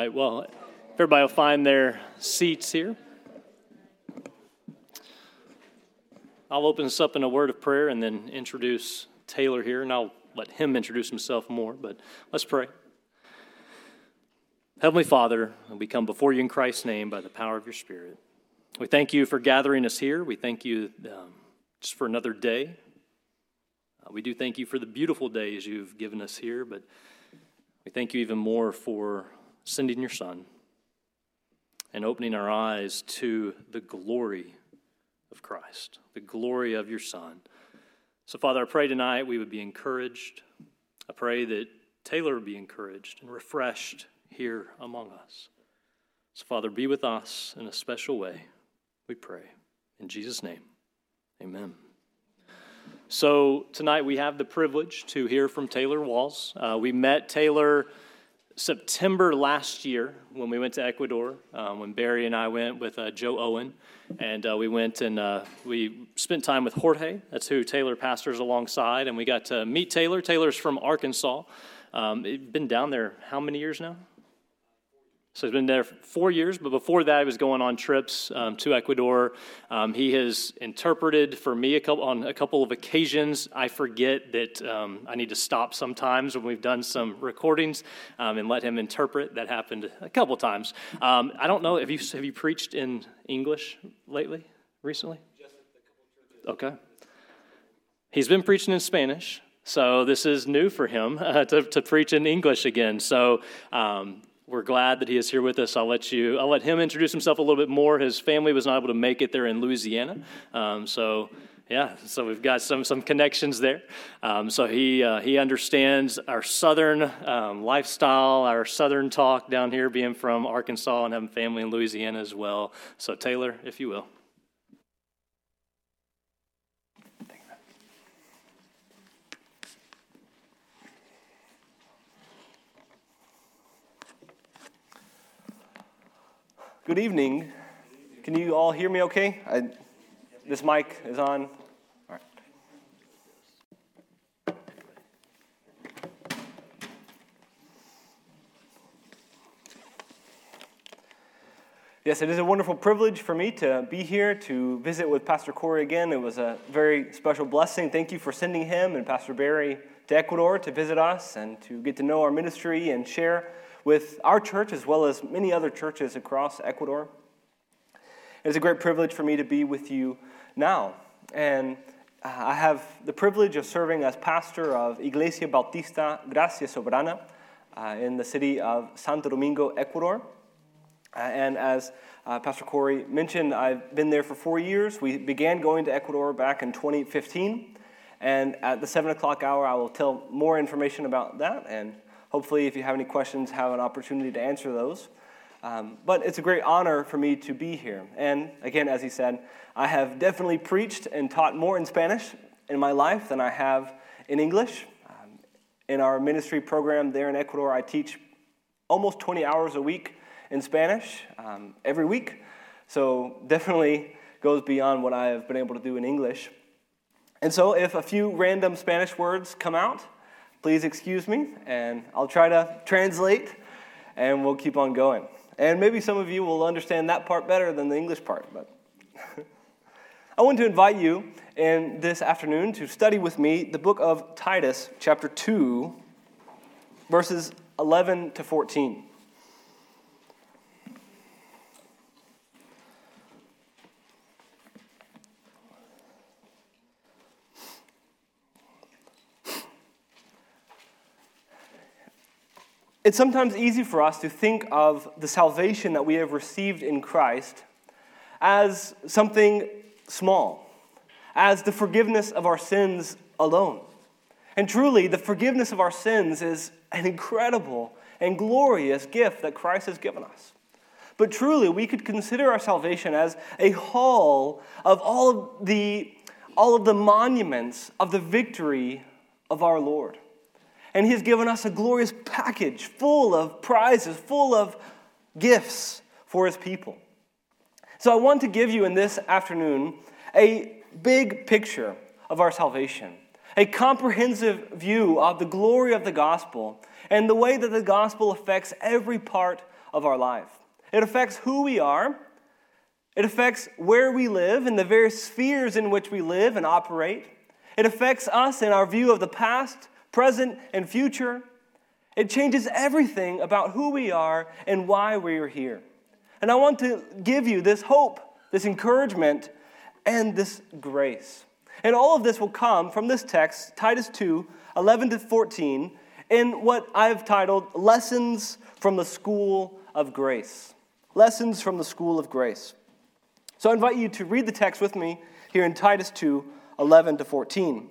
right, well, if everybody will find their seats here. I'll open this up in a word of prayer and then introduce Taylor here, and I'll let him introduce himself more, but let's pray. Heavenly Father, we come before you in Christ's name by the power of your Spirit. We thank you for gathering us here. We thank you um, just for another day. Uh, we do thank you for the beautiful days you've given us here, but we thank you even more for sending your Son and opening our eyes to the glory of Christ, the glory of your Son. So, Father, I pray tonight we would be encouraged. I pray that Taylor would be encouraged and refreshed here among us. So, Father, be with us in a special way, we pray. In Jesus' name, amen. So, tonight we have the privilege to hear from Taylor Walls. Uh, we met Taylor September last year when we went to Ecuador, um, when Barry and I went with uh, Joe Owen, and uh, we went and uh, we spent time with Jorge. That's who Taylor pastors alongside, and we got to meet Taylor. Taylor's from Arkansas. Um, been down there how many years now? So he's been there four years, but before that, he was going on trips um, to Ecuador. Um, he has interpreted for me a couple, on a couple of occasions. I forget that um, I need to stop sometimes when we've done some recordings um, and let him interpret. That happened a couple times. Um, I don't know. Have you have you preached in English lately, recently? Okay. He's been preaching in Spanish. So this is new for him uh, to, to preach in English again. So um, we're glad that he is here with us. I'll let you. I'll let him introduce himself a little bit more. His family was not able to make it there in Louisiana, um, so yeah. So we've got some some connections there. Um, so he uh, he understands our southern um, lifestyle, our southern talk down here, being from Arkansas and having family in Louisiana as well. So Taylor, if you will. Good evening. Can you all hear me okay? I, this mic is on. All right. Yes, it is a wonderful privilege for me to be here to visit with Pastor Corey again. It was a very special blessing. Thank you for sending him and Pastor Barry to Ecuador to visit us and to get to know our ministry and share with our church as well as many other churches across Ecuador. It's a great privilege for me to be with you now. And uh, I have the privilege of serving as pastor of Iglesia Bautista Gracia Soberana uh, in the city of Santo Domingo, Ecuador. Uh, and as uh, Pastor Corey mentioned, I've been there for four years. We began going to Ecuador back in 2015. And at the 7 o'clock hour, I will tell more information about that and hopefully, if you have any questions, have an opportunity to answer those. Um, but it's a great honor for me to be here. And again, as he said, I have definitely preached and taught more in Spanish in my life than I have in English. Um, in our ministry program there in Ecuador, I teach almost 20 hours a week in Spanish um, every week. So definitely goes beyond what I have been able to do in English. And so if a few random Spanish words come out, Please excuse me, and I'll try to translate, and we'll keep on going. And maybe some of you will understand that part better than the English part, but I want to invite you in this afternoon to study with me the book of Titus, chapter 2, verses 11 to 14. It's sometimes easy for us to think of the salvation that we have received in Christ as something small, as the forgiveness of our sins alone. And truly, the forgiveness of our sins is an incredible and glorious gift that Christ has given us. But truly, we could consider our salvation as a haul of all of the, all of the monuments of the victory of our Lord. And He's given us a glorious package full of prizes, full of gifts for His people. So I want to give you in this afternoon a big picture of our salvation, a comprehensive view of the glory of the gospel, and the way that the gospel affects every part of our life. It affects who we are, it affects where we live and the various spheres in which we live and operate. It affects us in our view of the past, present, and future. It changes everything about who we are and why we are here. And I want to give you this hope, this encouragement, and this grace. And all of this will come from this text, Titus 2 11 to 14, in what I've titled Lessons from the School of Grace. Lessons from the School of Grace. So I invite you to read the text with me here in Titus 2 11 to 14.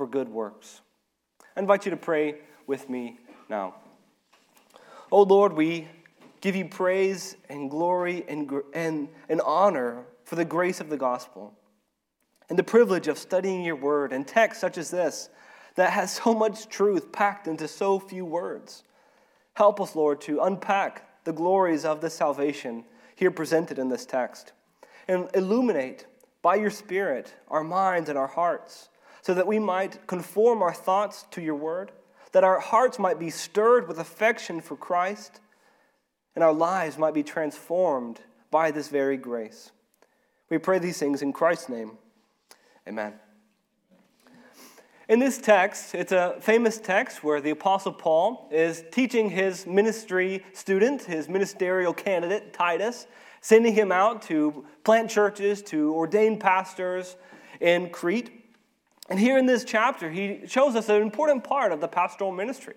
for good works. I invite you to pray with me now. Oh Lord, we give you praise and glory and, and, and honor for the grace of the gospel and the privilege of studying your word and text such as this that has so much truth packed into so few words. Help us, Lord, to unpack the glories of the salvation here presented in this text and illuminate by your Spirit our minds and our hearts, so that we might conform our thoughts to your word, that our hearts might be stirred with affection for Christ, and our lives might be transformed by this very grace. We pray these things in Christ's name. Amen. In this text, it's a famous text where the Apostle Paul is teaching his ministry student, his ministerial candidate, Titus, sending him out to plant churches, to ordain pastors in Crete. And here in this chapter, he shows us an important part of the pastoral ministry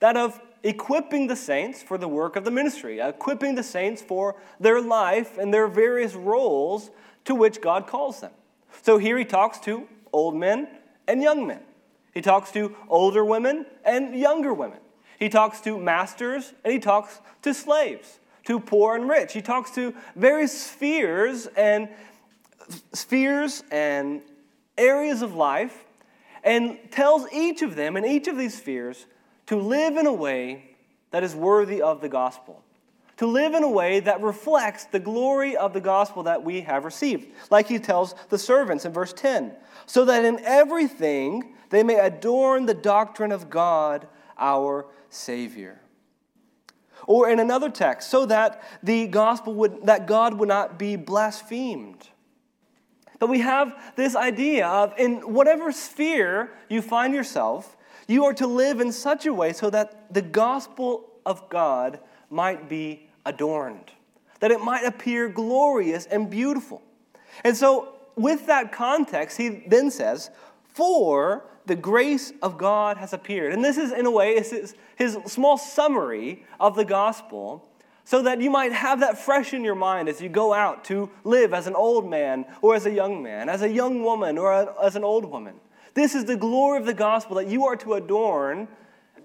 that of equipping the saints for the work of the ministry, equipping the saints for their life and their various roles to which God calls them. So here he talks to old men and young men. He talks to older women and younger women. He talks to masters and he talks to slaves to poor and rich. He talks to various spheres and spheres and areas of life and tells each of them in each of these spheres to live in a way that is worthy of the gospel. To live in a way that reflects the glory of the gospel that we have received. Like he tells the servants in verse 10 so that in everything they may adorn the doctrine of God our Savior. Or in another text, so that the gospel would, that God would not be blasphemed. But we have this idea of in whatever sphere you find yourself, you are to live in such a way so that the gospel of God might be adorned, that it might appear glorious and beautiful. And so, with that context, he then says, For the grace of God has appeared. And this is, in a way, his, his small summary of the gospel so that you might have that fresh in your mind as you go out to live as an old man or as a young man, as a young woman or as an old woman. This is the glory of the gospel that you are to adorn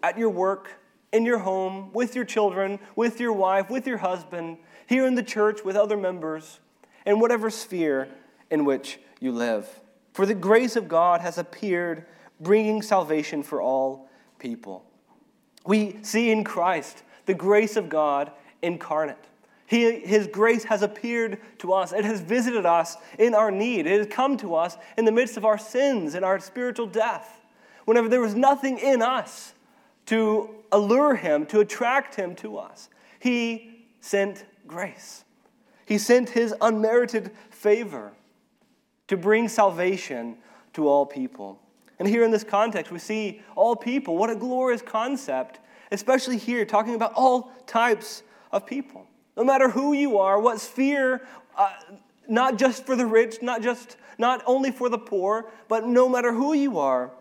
at your work, in your home, with your children, with your wife, with your husband, here in the church with other members, in whatever sphere in which you live. For the grace of God has appeared bringing salvation for all people. We see in Christ the grace of God incarnate. He, his grace has appeared to us. It has visited us in our need. It has come to us in the midst of our sins and our spiritual death. Whenever there was nothing in us to allure him, to attract him to us, he sent grace. He sent his unmerited favor to bring salvation to all people. And here in this context, we see all people. What a glorious concept, especially here, talking about all types of people. No matter who you are, what sphere, uh, not just for the rich, not just not only for the poor, but no matter who you are,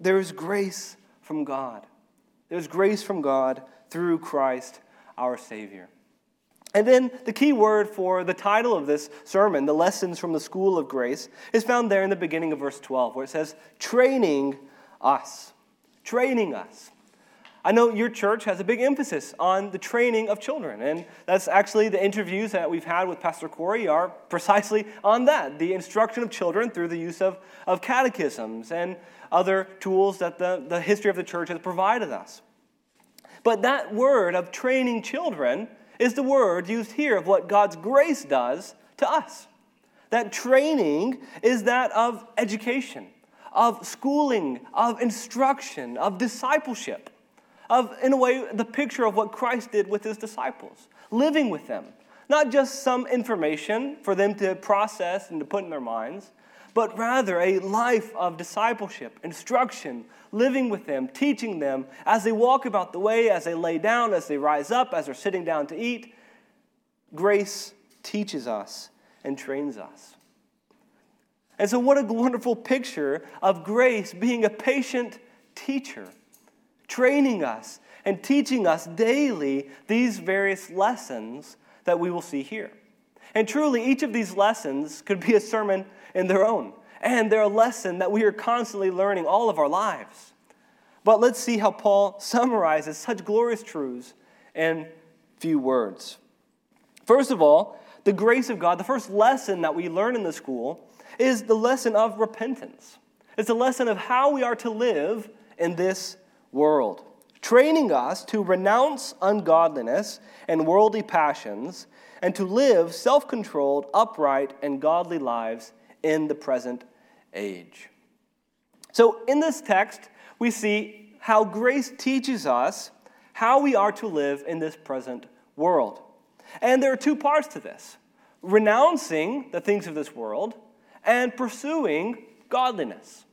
there is grace from God. There's grace from God through Christ our Savior. And then the key word for the title of this sermon, the lessons from the school of grace, is found there in the beginning of verse 12, where it says, training us. Training us. I know your church has a big emphasis on the training of children, and that's actually the interviews that we've had with Pastor Corey are precisely on that the instruction of children through the use of, of catechisms and other tools that the, the history of the church has provided us. But that word of training children is the word used here of what God's grace does to us. That training is that of education, of schooling, of instruction, of discipleship, of, in a way, the picture of what Christ did with his disciples, living with them. Not just some information for them to process and to put in their minds, but rather a life of discipleship, instruction, living with them, teaching them as they walk about the way, as they lay down, as they rise up, as they're sitting down to eat. Grace teaches us and trains us. And so, what a wonderful picture of grace being a patient teacher, training us and teaching us daily these various lessons that we will see here. And truly, each of these lessons could be a sermon in their own. And they're a lesson that we are constantly learning all of our lives. But let's see how Paul summarizes such glorious truths in few words. First of all, the grace of God, the first lesson that we learn in the school is the lesson of repentance. It's a lesson of how we are to live in this world, training us to renounce ungodliness and worldly passions and to live self controlled, upright, and godly lives in the present age. So, in this text, we see how grace teaches us how we are to live in this present world. And there are two parts to this renouncing the things of this world and pursuing godliness.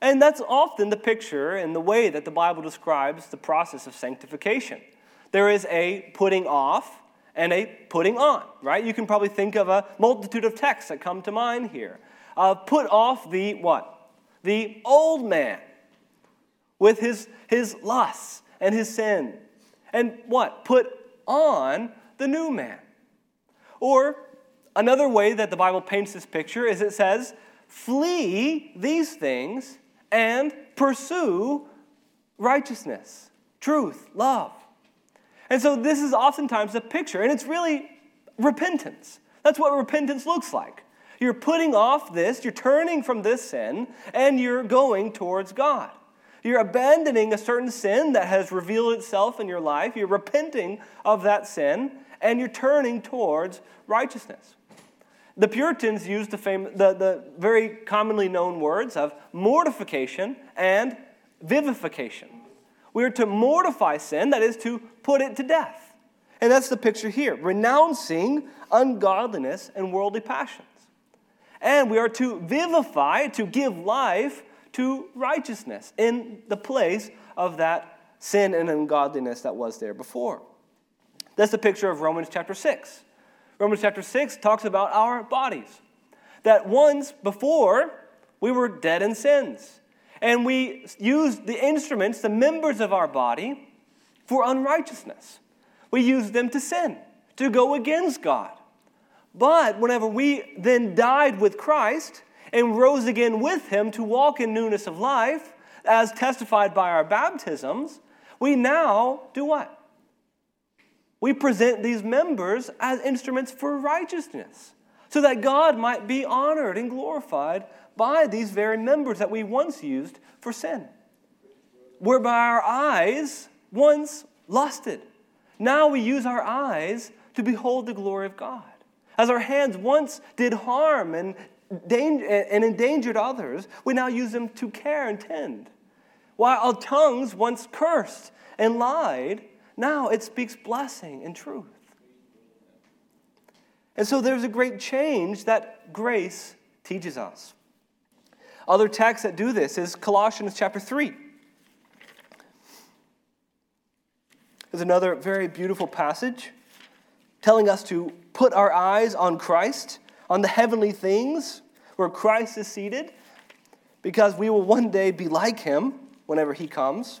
And that's often the picture and the way that the Bible describes the process of sanctification. There is a putting off and a putting on, right? You can probably think of a multitude of texts that come to mind here. Uh, put off the what? The old man with his, his lusts and his sin. And what? Put on the new man. Or another way that the Bible paints this picture is it says, flee these things and pursue righteousness, truth, love. And so this is oftentimes a picture, and it's really repentance. That's what repentance looks like. You're putting off this, you're turning from this sin, and you're going towards God. You're abandoning a certain sin that has revealed itself in your life. You're repenting of that sin, and you're turning towards righteousness. The Puritans used the, fam- the, the very commonly known words of mortification and vivification. We are to mortify sin, that is, to put it to death. And that's the picture here renouncing ungodliness and worldly passions. And we are to vivify, to give life to righteousness in the place of that sin and ungodliness that was there before. That's the picture of Romans chapter 6. Romans chapter 6 talks about our bodies. That once before, we were dead in sins. And we used the instruments, the members of our body, for unrighteousness. We used them to sin, to go against God. But whenever we then died with Christ and rose again with him to walk in newness of life, as testified by our baptisms, we now do what? We present these members as instruments for righteousness, so that God might be honored and glorified by these very members that we once used for sin. Whereby our eyes once lusted. Now we use our eyes to behold the glory of God. As our hands once did harm and, and endangered others, we now use them to care and tend. While our tongues once cursed and lied, now it speaks blessing and truth. And so there's a great change that grace teaches us. Other texts that do this is Colossians chapter 3. There's another very beautiful passage telling us to put our eyes on Christ, on the heavenly things where Christ is seated, because we will one day be like him whenever he comes.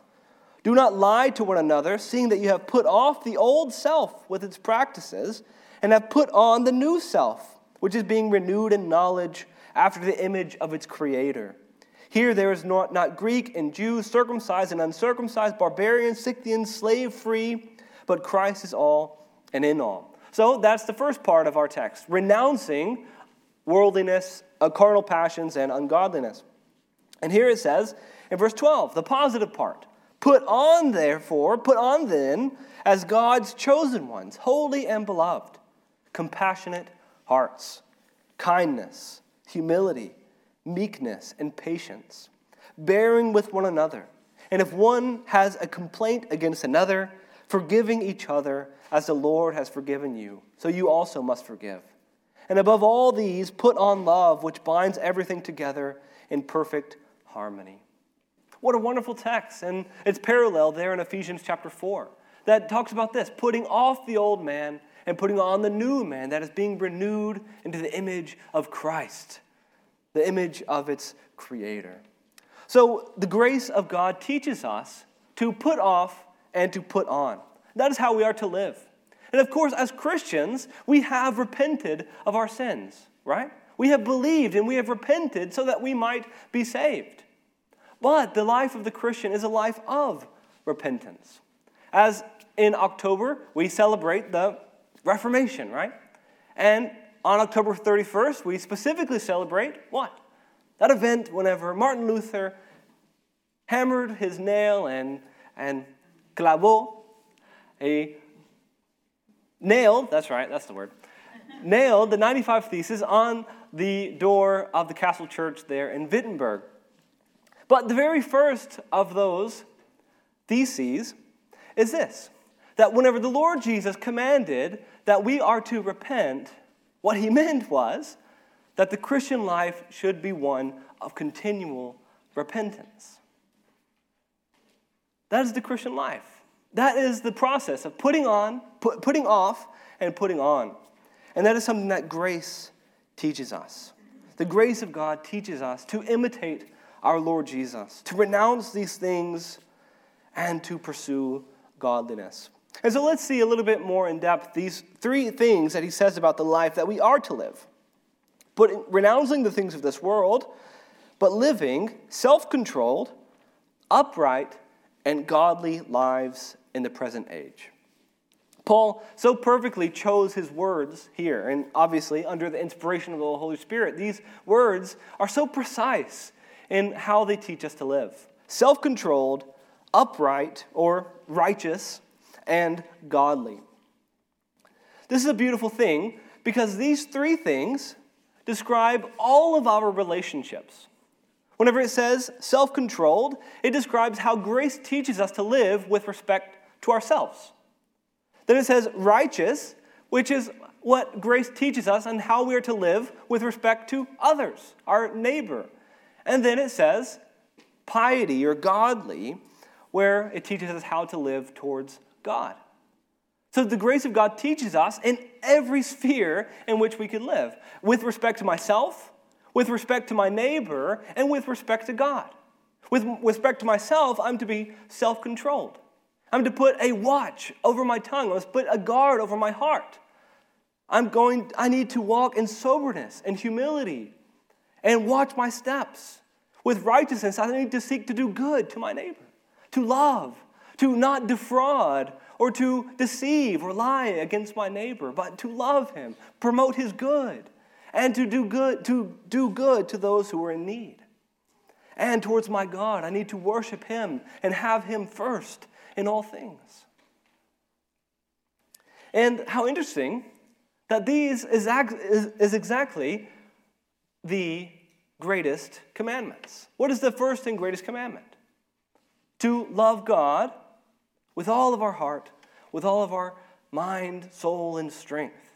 Do not lie to one another, seeing that you have put off the old self with its practices, and have put on the new self, which is being renewed in knowledge after the image of its creator. Here there is not, not Greek and Jew, circumcised and uncircumcised, barbarian, Scythian, slave free, but Christ is all and in all. So that's the first part of our text, renouncing worldliness, uh, carnal passions, and ungodliness. And here it says in verse 12, the positive part Put on, therefore, put on then, as God's chosen ones, holy and beloved, compassionate hearts, kindness, humility, meekness, and patience, bearing with one another. And if one has a complaint against another, forgiving each other as the Lord has forgiven you, so you also must forgive. And above all these, put on love, which binds everything together in perfect harmony. What a wonderful text. And it's parallel there in Ephesians chapter 4 that talks about this putting off the old man and putting on the new man that is being renewed into the image of Christ, the image of its creator. So the grace of God teaches us to put off and to put on. That is how we are to live. And of course, as Christians, we have repented of our sins, right? We have believed and we have repented so that we might be saved. But the life of the Christian is a life of repentance. As in October, we celebrate the Reformation, right? And on October 31st, we specifically celebrate what? That event whenever Martin Luther hammered his nail and, and clavó, a nailed, that's right, that's the word, nailed the 95 Theses on the door of the castle church there in Wittenberg. But the very first of those theses is this that whenever the Lord Jesus commanded that we are to repent, what he meant was that the Christian life should be one of continual repentance. That is the Christian life. That is the process of putting on, put, putting off, and putting on. And that is something that grace teaches us. The grace of God teaches us to imitate our Lord Jesus, to renounce these things, and to pursue godliness. And so let's see a little bit more in depth these three things that he says about the life that we are to live. But renouncing the things of this world, but living self controlled, upright, and godly lives in the present age. Paul so perfectly chose his words here, and obviously under the inspiration of the Holy Spirit, these words are so precise in how they teach us to live self controlled, upright, or righteous, and godly. This is a beautiful thing because these three things describe all of our relationships. Whenever it says self controlled, it describes how grace teaches us to live with respect to ourselves. Then it says righteous, which is what grace teaches us and how we are to live with respect to others, our neighbor. And then it says piety or godly, where it teaches us how to live towards God. So the grace of God teaches us in every sphere in which we can live with respect to myself, with respect to my neighbor, and with respect to God. With respect to myself, I'm to be self controlled. I'm to put a watch over my tongue. I must put a guard over my heart. I'm going, I need to walk in soberness and humility and watch my steps. With righteousness, I need to seek to do good to my neighbor, to love, to not defraud or to deceive or lie against my neighbor, but to love him, promote his good and to do good to do good to those who are in need. And towards my God, I need to worship him and have him first in all things. And how interesting that these is, is, is exactly the greatest commandments. What is the first and greatest commandment? To love God with all of our heart, with all of our mind, soul, and strength.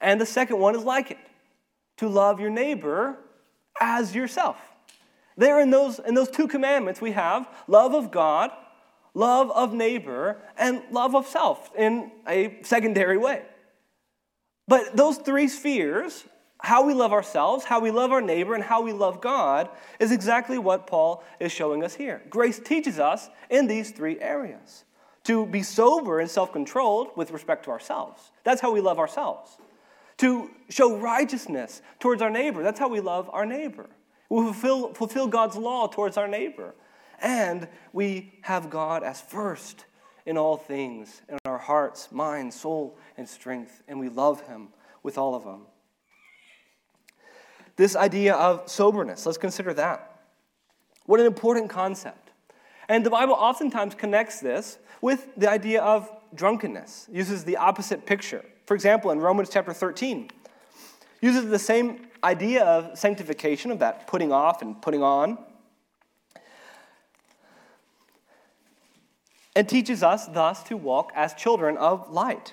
And the second one is like it to love your neighbor as yourself. There in those, in those two commandments, we have love of God love of neighbor, and love of self in a secondary way. But those three spheres, how we love ourselves, how we love our neighbor, and how we love God, is exactly what Paul is showing us here. Grace teaches us in these three areas to be sober and self controlled with respect to ourselves. That's how we love ourselves. To show righteousness towards our neighbor. That's how we love our neighbor. We fulfill, fulfill God's law towards our neighbor. And we have God as first in all things, in our hearts, mind, soul, and strength. And we love Him with all of them. This idea of soberness, let's consider that. What an important concept. And the Bible oftentimes connects this with the idea of drunkenness, uses the opposite picture. For example, in Romans chapter 13, uses the same idea of sanctification, of that putting off and putting on, and teaches us thus to walk as children of light.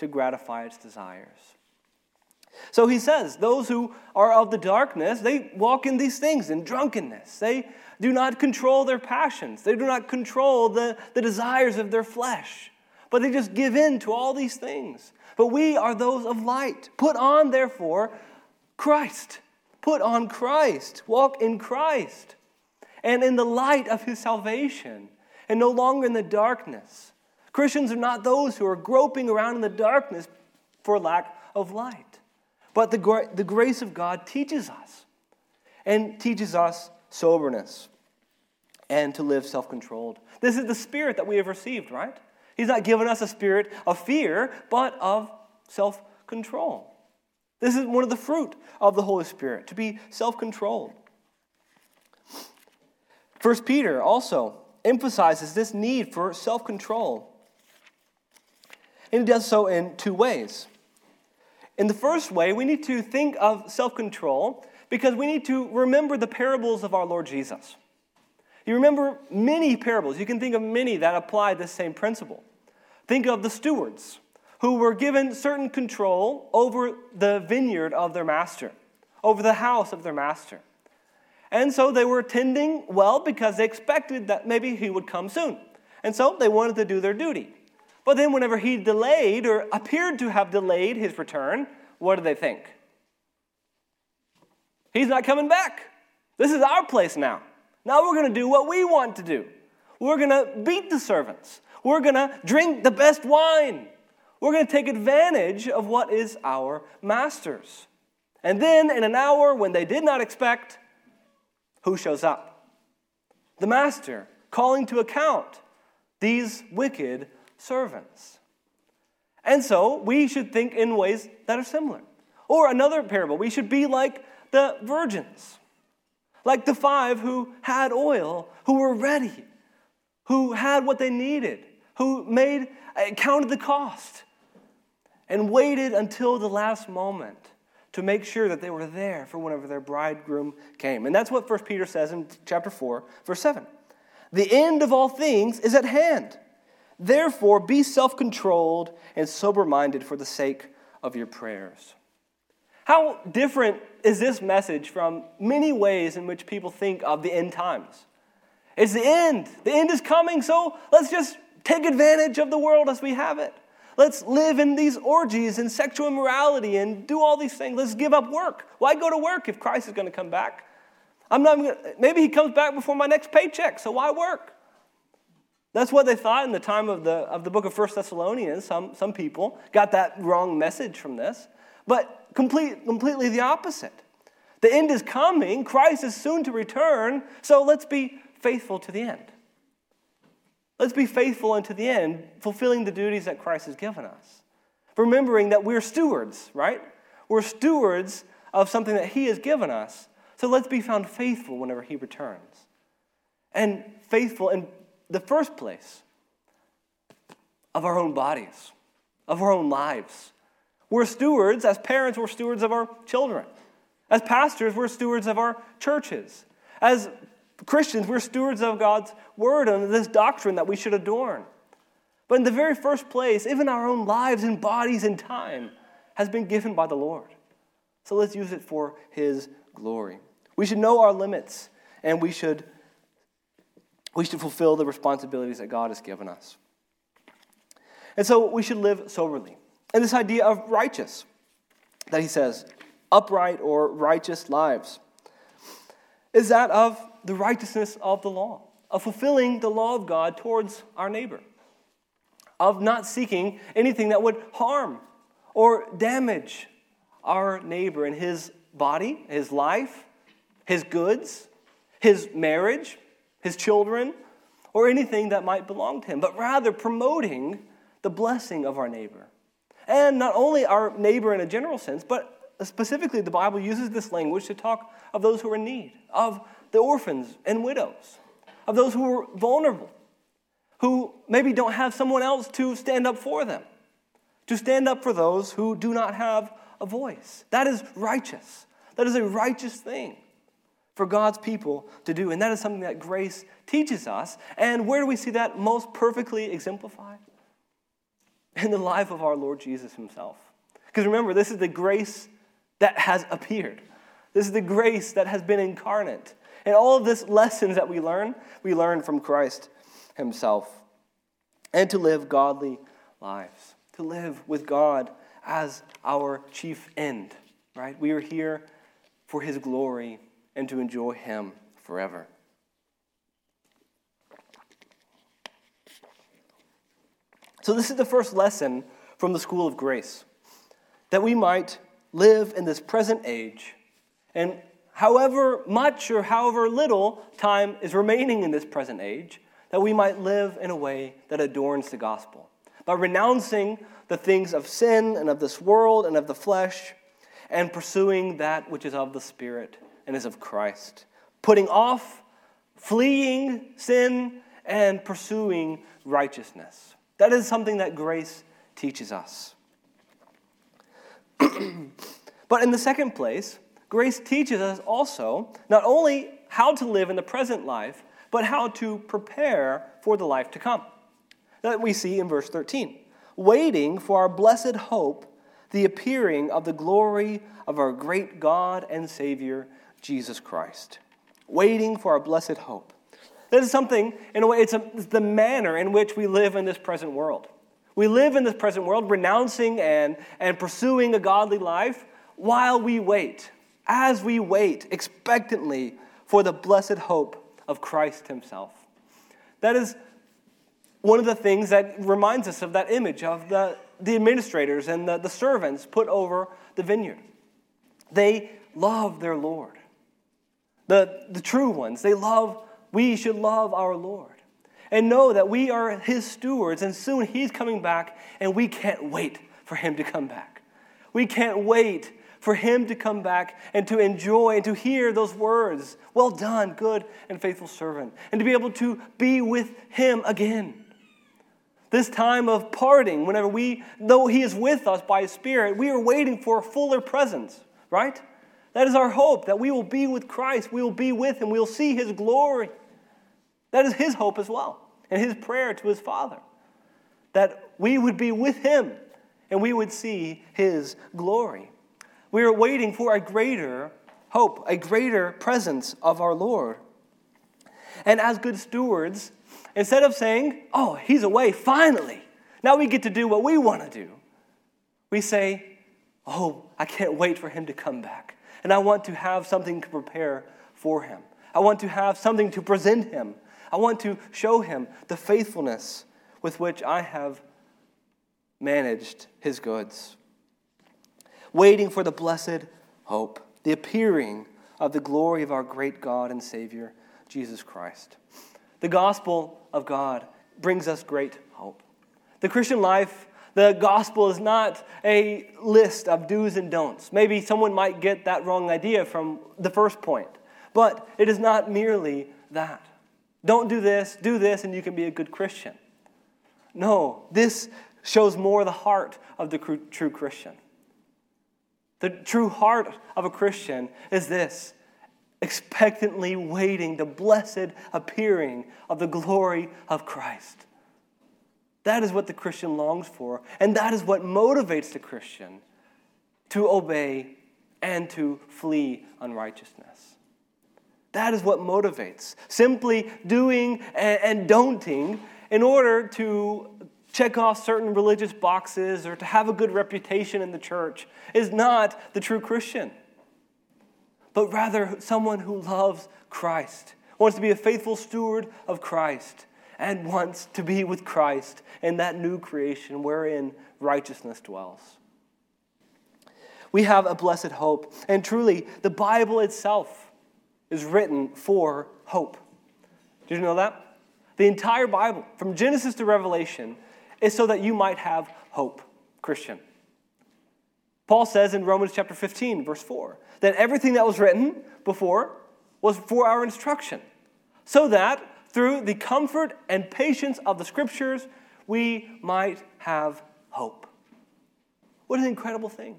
to gratify its desires. So he says, those who are of the darkness, they walk in these things, in drunkenness. They do not control their passions, they do not control the, the desires of their flesh, but they just give in to all these things. But we are those of light. Put on, therefore, Christ. Put on Christ. Walk in Christ. And in the light of his salvation, and no longer in the darkness. Christians are not those who are groping around in the darkness for lack of light. But the, gra- the grace of God teaches us and teaches us soberness and to live self controlled. This is the spirit that we have received, right? He's not given us a spirit of fear, but of self control. This is one of the fruit of the Holy Spirit, to be self controlled. First Peter also emphasizes this need for self control. And he does so in two ways. In the first way, we need to think of self control because we need to remember the parables of our Lord Jesus. You remember many parables. You can think of many that apply this same principle. Think of the stewards who were given certain control over the vineyard of their master, over the house of their master. And so they were tending well because they expected that maybe he would come soon. And so they wanted to do their duty. But then, whenever he delayed or appeared to have delayed his return, what did they think? He's not coming back. This is our place now. Now we're going to do what we want to do. We're going to beat the servants. We're going to drink the best wine. We're going to take advantage of what is our master's. And then, in an hour when they did not expect, who shows up? The master, calling to account these wicked servants. And so we should think in ways that are similar. Or another parable, we should be like the virgins, like the five who had oil, who were ready, who had what they needed, who made uh, counted the cost, and waited until the last moment to make sure that they were there for whenever their bridegroom came. And that's what 1 Peter says in chapter 4, verse 7. The end of all things is at hand. Therefore, be self controlled and sober minded for the sake of your prayers. How different is this message from many ways in which people think of the end times? It's the end. The end is coming, so let's just take advantage of the world as we have it. Let's live in these orgies and sexual immorality and do all these things. Let's give up work. Why go to work if Christ is going to come back? I'm not maybe he comes back before my next paycheck, so why work? That's what they thought in the time of the, of the book of First Thessalonians. Some, some people got that wrong message from this, but complete, completely the opposite. The end is coming, Christ is soon to return, so let's be faithful to the end. Let's be faithful unto the end, fulfilling the duties that Christ has given us. Remembering that we're stewards, right? We're stewards of something that He has given us. So let's be found faithful whenever He returns. And faithful in the first place of our own bodies, of our own lives. We're stewards, as parents, we're stewards of our children. As pastors, we're stewards of our churches. As Christians, we're stewards of God's word and this doctrine that we should adorn. But in the very first place, even our own lives and bodies and time has been given by the Lord. So let's use it for His glory. We should know our limits and we should, we should fulfill the responsibilities that God has given us. And so we should live soberly. And this idea of righteous, that he says, upright or righteous lives, is that of the righteousness of the law, of fulfilling the law of God towards our neighbor, of not seeking anything that would harm or damage our neighbor in his body, his life, his goods, his marriage, his children, or anything that might belong to him, but rather promoting the blessing of our neighbor. And not only our neighbor in a general sense, but specifically the Bible uses this language to talk of those who are in need, of the orphans and widows, of those who are vulnerable, who maybe don't have someone else to stand up for them, to stand up for those who do not have a voice. That is righteous. That is a righteous thing for God's people to do. And that is something that grace teaches us. And where do we see that most perfectly exemplified? In the life of our Lord Jesus himself. Because remember, this is the grace that has appeared. This is the grace that has been incarnate. And all of this lessons that we learn, we learn from Christ himself. And to live godly lives, to live with God as our chief end, right? We are here for his glory and to enjoy him forever. So, this is the first lesson from the school of grace that we might live in this present age and however much or however little time is remaining in this present age, that we might live in a way that adorns the gospel. By renouncing the things of sin and of this world and of the flesh, and pursuing that which is of the Spirit and is of Christ. Putting off, fleeing sin, and pursuing righteousness. That is something that grace teaches us. but in the second place, grace teaches us also not only how to live in the present life, but how to prepare for the life to come. That we see in verse 13. Waiting for our blessed hope, the appearing of the glory of our great God and Savior, Jesus Christ. Waiting for our blessed hope. That is something, in a way, it's, a, it's the manner in which we live in this present world. We live in this present world renouncing and, and pursuing a godly life while we wait as we wait expectantly for the blessed hope of Christ Himself. That is one of the things that reminds us of that image of the, the administrators and the, the servants put over the vineyard. They love their Lord. The, the true ones, they love, we should love our Lord. And know that we are His stewards, and soon He's coming back, and we can't wait for Him to come back. We can't wait for him to come back and to enjoy and to hear those words, well done, good and faithful servant, and to be able to be with him again. This time of parting, whenever we, though he is with us by his spirit, we are waiting for a fuller presence, right? That is our hope, that we will be with Christ, we will be with him, we will see his glory. That is his hope as well, and his prayer to his Father, that we would be with him and we would see his glory. We are waiting for a greater hope, a greater presence of our Lord. And as good stewards, instead of saying, Oh, he's away, finally, now we get to do what we want to do, we say, Oh, I can't wait for him to come back. And I want to have something to prepare for him. I want to have something to present him. I want to show him the faithfulness with which I have managed his goods waiting for the blessed hope, the appearing of the glory of our great God and Savior, Jesus Christ. The gospel of God brings us great hope. The Christian life, the gospel is not a list of do's and don'ts. Maybe someone might get that wrong idea from the first point, but it is not merely that. Don't do this, do this, and you can be a good Christian. No, this shows more the heart of the true Christian. The true heart of a Christian is this expectantly waiting the blessed appearing of the glory of Christ. That is what the Christian longs for, and that is what motivates the Christian to obey and to flee unrighteousness. That is what motivates. Simply doing and, don'ting in order to check off certain religious boxes or to have a good reputation in the church is not the true Christian, but rather someone who loves Christ, wants to be a faithful steward of Christ, and wants to be with Christ in that new creation wherein righteousness dwells. We have a blessed hope, and truly, the Bible itself is written for hope. Did you know that? The entire Bible, from Genesis to Revelation, is so that you might have hope, Christian. Paul says in Romans chapter 15, verse 4, that everything that was written before was for our instruction, so that through the comfort and patience of the scriptures, we might have hope. What an incredible thing.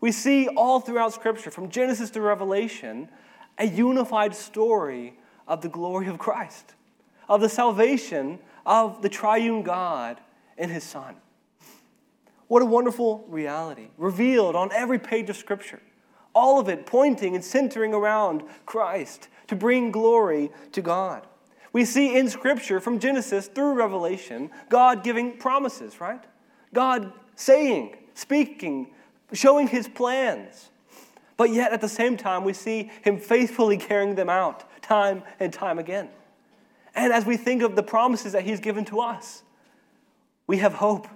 We see all throughout Scripture, from Genesis to Revelation, a unified story of the glory of Christ, of the salvation of the triune God in his Son. What a wonderful reality, revealed on every page of Scripture. All of it pointing and centering around Christ to bring glory to God. We see in Scripture, from Genesis through Revelation, God giving promises, right? God saying, speaking, showing his plans. But yet, at the same time, we see him faithfully carrying them out time and time again. And as we think of the promises that he's given to us, we have hope.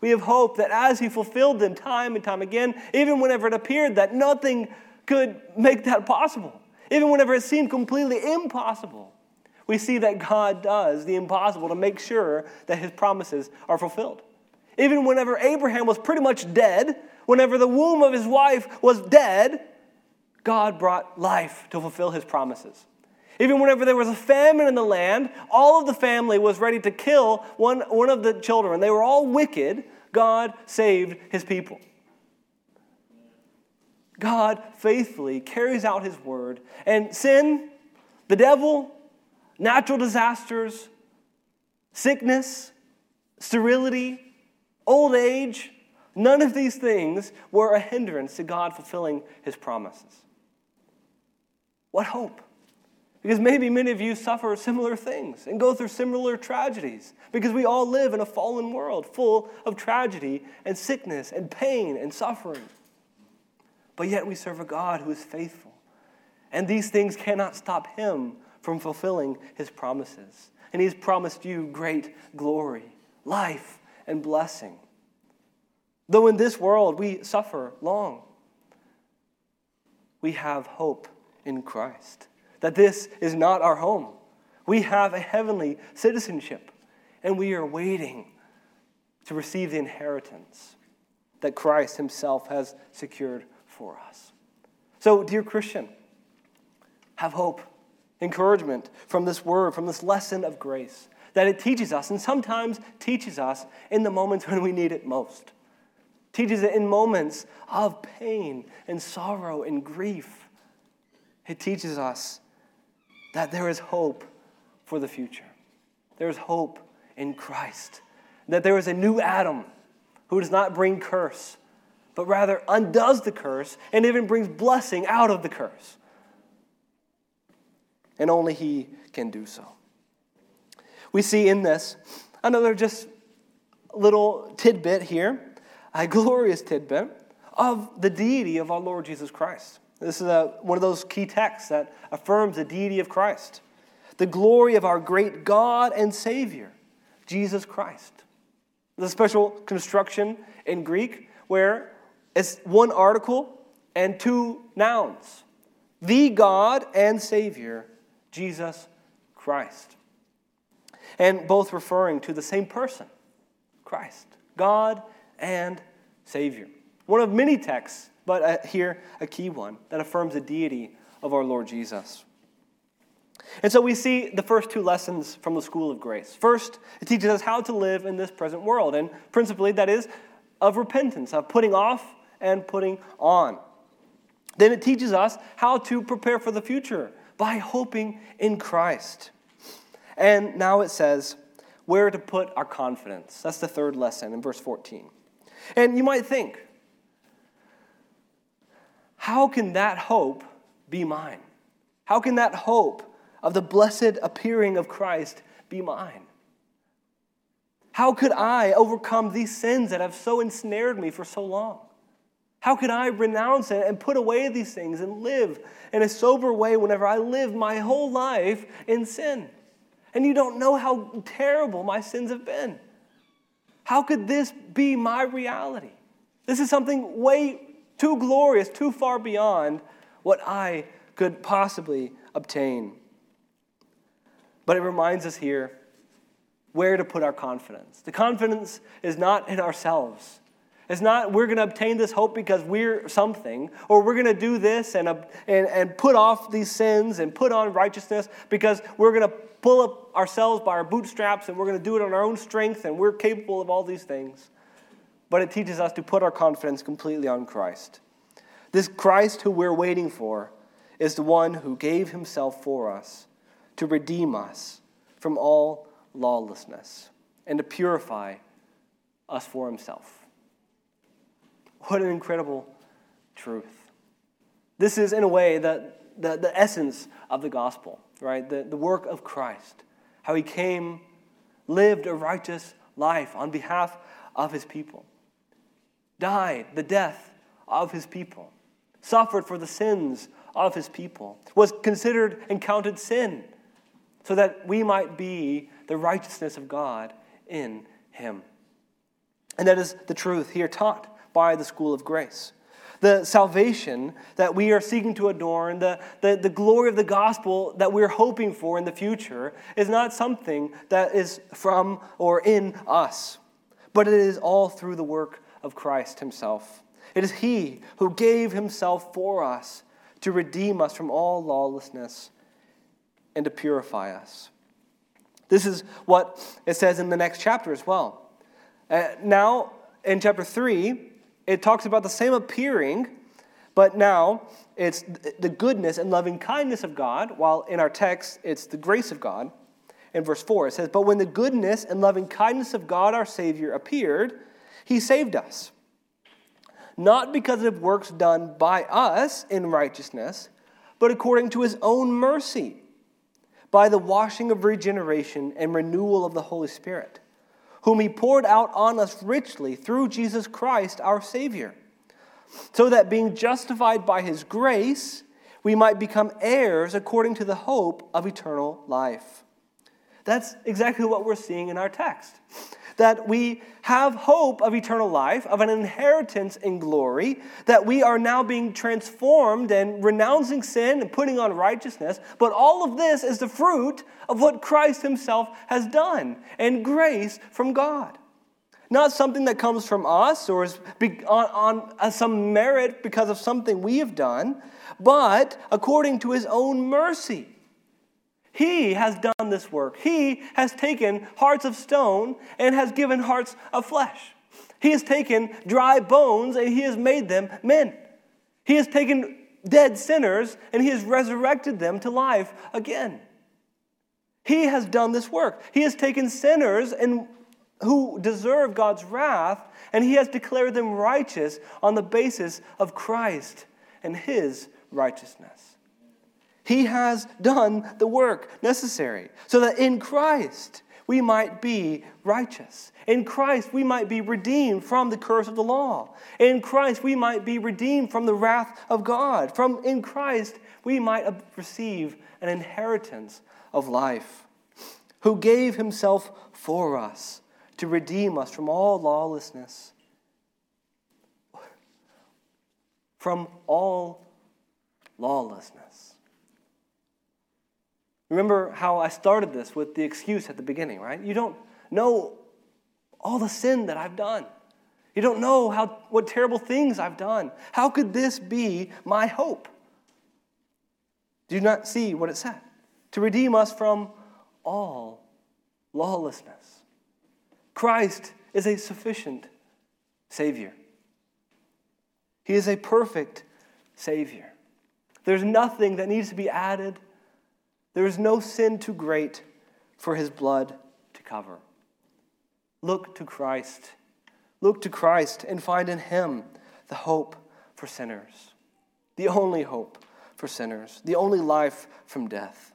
We have hope that as he fulfilled them time and time again, even whenever it appeared that nothing could make that possible, even whenever it seemed completely impossible, we see that God does the impossible to make sure that his promises are fulfilled. Even whenever Abraham was pretty much dead, whenever the womb of his wife was dead, God brought life to fulfill his promises. Even whenever there was a famine in the land, all of the family was ready to kill one, one of the children. They were all wicked. God saved his people. God faithfully carries out his word. And sin, the devil, natural disasters, sickness, sterility, old age, none of these things were a hindrance to God fulfilling his promises. What hope! Because maybe many of you suffer similar things and go through similar tragedies because we all live in a fallen world full of tragedy and sickness and pain and suffering. But yet we serve a God who is faithful. And these things cannot stop him from fulfilling his promises. And he's promised you great glory, life, and blessing. Though in this world we suffer long, we have hope in Christ that this is not our home. We have a heavenly citizenship, and we are waiting to receive the inheritance that Christ Himself has secured for us. So, dear Christian, have hope, encouragement from this word, from this lesson of grace that it teaches us, and sometimes teaches us in the moments when we need it most. Teaches it in moments of pain and sorrow and grief. It teaches us that there is hope for the future. There is hope in Christ. That there is a new Adam who does not bring curse, but rather undoes the curse and even brings blessing out of the curse. And only He can do so. We see in this another just little tidbit here, a glorious tidbit of the deity of our Lord Jesus Christ. This is a, one of those key texts that affirms the deity of Christ, the glory of our great God and Savior, Jesus Christ. A special construction in Greek where it's one article and two nouns the God and Savior, Jesus Christ. And both referring to the same person, Christ, God and Savior. One of many texts but uh, here, a key one that affirms the deity of our Lord Jesus. And so we see the first two lessons from the School of Grace. First, it teaches us how to live in this present world, and principally that is of repentance, of putting off and putting on. Then it teaches us how to prepare for the future by hoping in Christ. And now it says, where to put our confidence. That's the third lesson in verse 14. And you might think, how can that hope be mine? How can that hope of the blessed appearing of Christ be mine? How could I overcome these sins that have so ensnared me for so long? How could I renounce it and put away these things and live in a sober way whenever I live my whole life in sin? And you don't know how terrible my sins have been. How could this be my reality? This is something way too glorious, too far beyond what I could possibly obtain. But it reminds us here where to put our confidence. The confidence is not in ourselves. It's not we're going to obtain this hope because we're something, or we're going to do this and, and, and put off these sins and put on righteousness because we're going to pull up ourselves by our bootstraps and we're going to do it on our own strength and we're capable of all these things. But it teaches us to put our confidence completely on Christ. This Christ who we're waiting for is the one who gave himself for us to redeem us from all lawlessness and to purify us for himself. What an incredible truth. This is, in a way, the, the, the essence of the gospel, right? The, the work of Christ. How he came, lived a righteous life on behalf of his people, died the death of his people, suffered for the sins of his people, was considered and counted sin so that we might be the righteousness of God in him. And that is the truth here taught by the school of grace. The salvation that we are seeking to adorn, the, the, the glory of the gospel that we're hoping for in the future, is not something that is from or in us, but it is all through the work of Christ Himself. It is He who gave Himself for us to redeem us from all lawlessness and to purify us. This is what it says in the next chapter as well. Uh, now, in chapter 3, it talks about the same appearing, but now it's the goodness and loving kindness of God, while in our text it's the grace of God. In verse 4, it says, But when the goodness and loving kindness of God our Savior appeared, he saved us. Not because of works done by us in righteousness, but according to his own mercy by the washing of regeneration and renewal of the Holy Spirit, whom He poured out on us richly through Jesus Christ our Savior, so that being justified by His grace, we might become heirs according to the hope of eternal life. That's exactly what we're seeing in our text that we have hope of eternal life, of an inheritance in glory, that we are now being transformed and renouncing sin and putting on righteousness. But all of this is the fruit of what Christ Himself has done and grace from God. Not something that comes from us or is on, on uh, some merit because of something we have done, but according to His own mercy he has done this work. He has taken hearts of stone and has given hearts of flesh. He has taken dry bones and he has made them men. He has taken dead sinners and he has resurrected them to life again. He has done this work. He has taken sinners and who deserve God's wrath and he has declared them righteous on the basis of Christ and his righteousness. He has done the work necessary so that in Christ we might be righteous. In Christ we might be redeemed from the curse of the law. In Christ we might be redeemed from the wrath of God. From in Christ we might receive an inheritance of life. Who gave himself for us to redeem us from all lawlessness. From all lawlessness. Remember how I started this with the excuse at the beginning, right? You don't know all the sin that I've done. You don't know how, what terrible things I've done. How could this be my hope? Do you not see what it said? to redeem us from all lawlessness. Christ is a sufficient Savior. He is a perfect Savior. There's nothing that needs to be added. There is no sin too great for His blood to cover. Look to Christ. Look to Christ and find in Him the hope for sinners, the only hope for sinners, the only life from death.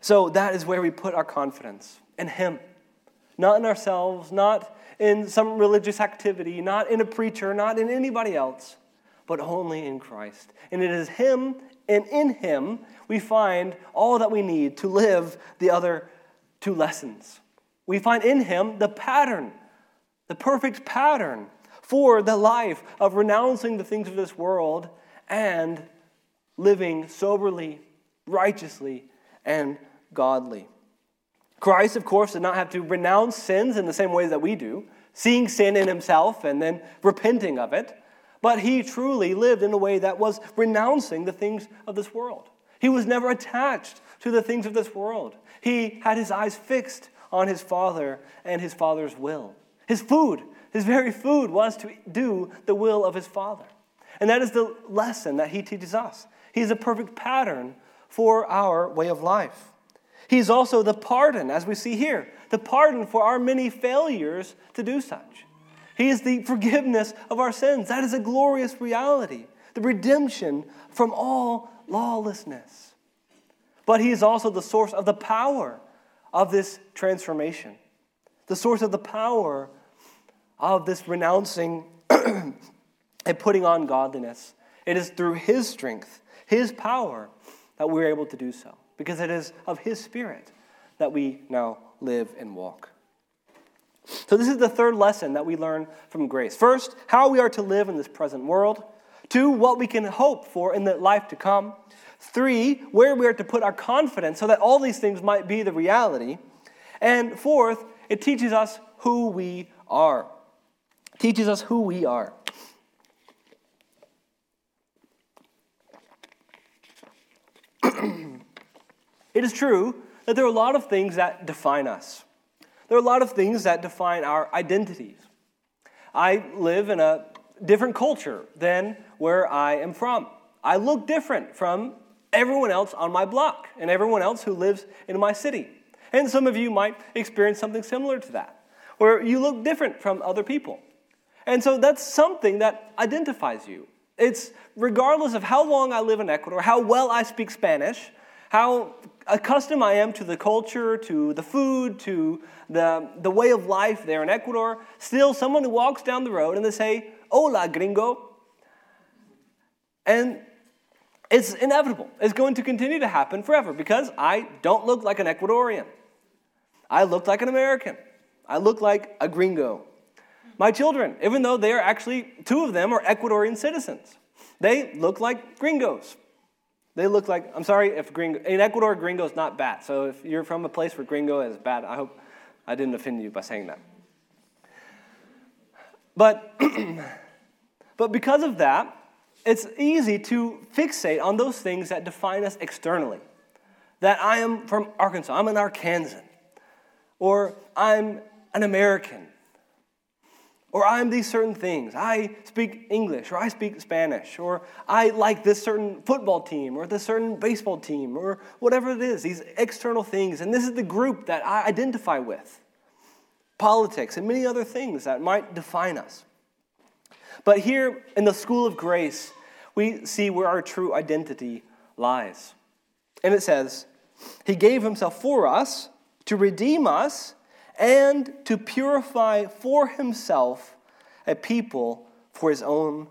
So that is where we put our confidence in Him, not in ourselves, not in some religious activity, not in a preacher, not in anybody else, but only in Christ. And it is Him and in Him we find all that we need to live the other two lessons. We find in Him the pattern, the perfect pattern for the life of renouncing the things of this world and living soberly, righteously, and godly. Christ, of course, did not have to renounce sins in the same way that we do, seeing sin in himself and then repenting of it, but he truly lived in a way that was renouncing the things of this world. He was never attached to the things of this world. He had his eyes fixed on his Father and his Father's will. His food, his very food, was to do the will of his Father. And that is the lesson that he teaches us. He is a perfect pattern for our way of life. He's also the pardon, as we see here, the pardon for our many failures to do such. He is the forgiveness of our sins. That is a glorious reality, the redemption from all lawlessness. But He is also the source of the power of this transformation, the source of the power of this renouncing and putting on godliness. It is through His strength, His power, that we're able to do so because it is of His Spirit that we now live and walk. So, this is the third lesson that we learn from grace. First, how we are to live in this present world. Two, what we can hope for in the life to come. Three, where we are to put our confidence so that all these things might be the reality. And fourth, it teaches us who we are. It teaches us who we are. It is true that there are a lot of things that define us. There are a lot of things that define our identities. I live in a different culture than where I am from. I look different from everyone else on my block and everyone else who lives in my city. And some of you might experience something similar to that, where you look different from other people. And so that's something that identifies you. It's regardless of how long I live in Ecuador, how well I speak Spanish, how accustomed I am to the culture, to the food, to the, the way of life there in Ecuador, still someone who walks down the road and they say, Hola, gringo. And it's inevitable. It's going to continue to happen forever because I don't look like an Ecuadorian. I look like an American. I look like a gringo. My children, even though they are actually, two of them are Ecuadorian citizens, they look like gringos. They look like, I'm sorry if gringo, in Ecuador, gringo is not bad. So if you're from a place where gringo is bad, I hope I didn't offend you by saying that. But, but because of that, it's easy to fixate on those things that define us externally. That I am from Arkansas, I'm an Arkansan, or I'm an American, or I'm these certain things. I speak English, or I speak Spanish, or I like this certain football team, or this certain baseball team, or whatever it is, these external things. And this is the group that I identify with politics and many other things that might define us. But here in the school of grace, we see where our true identity lies. And it says, He gave Himself for us to redeem us and to purify for himself a people for his own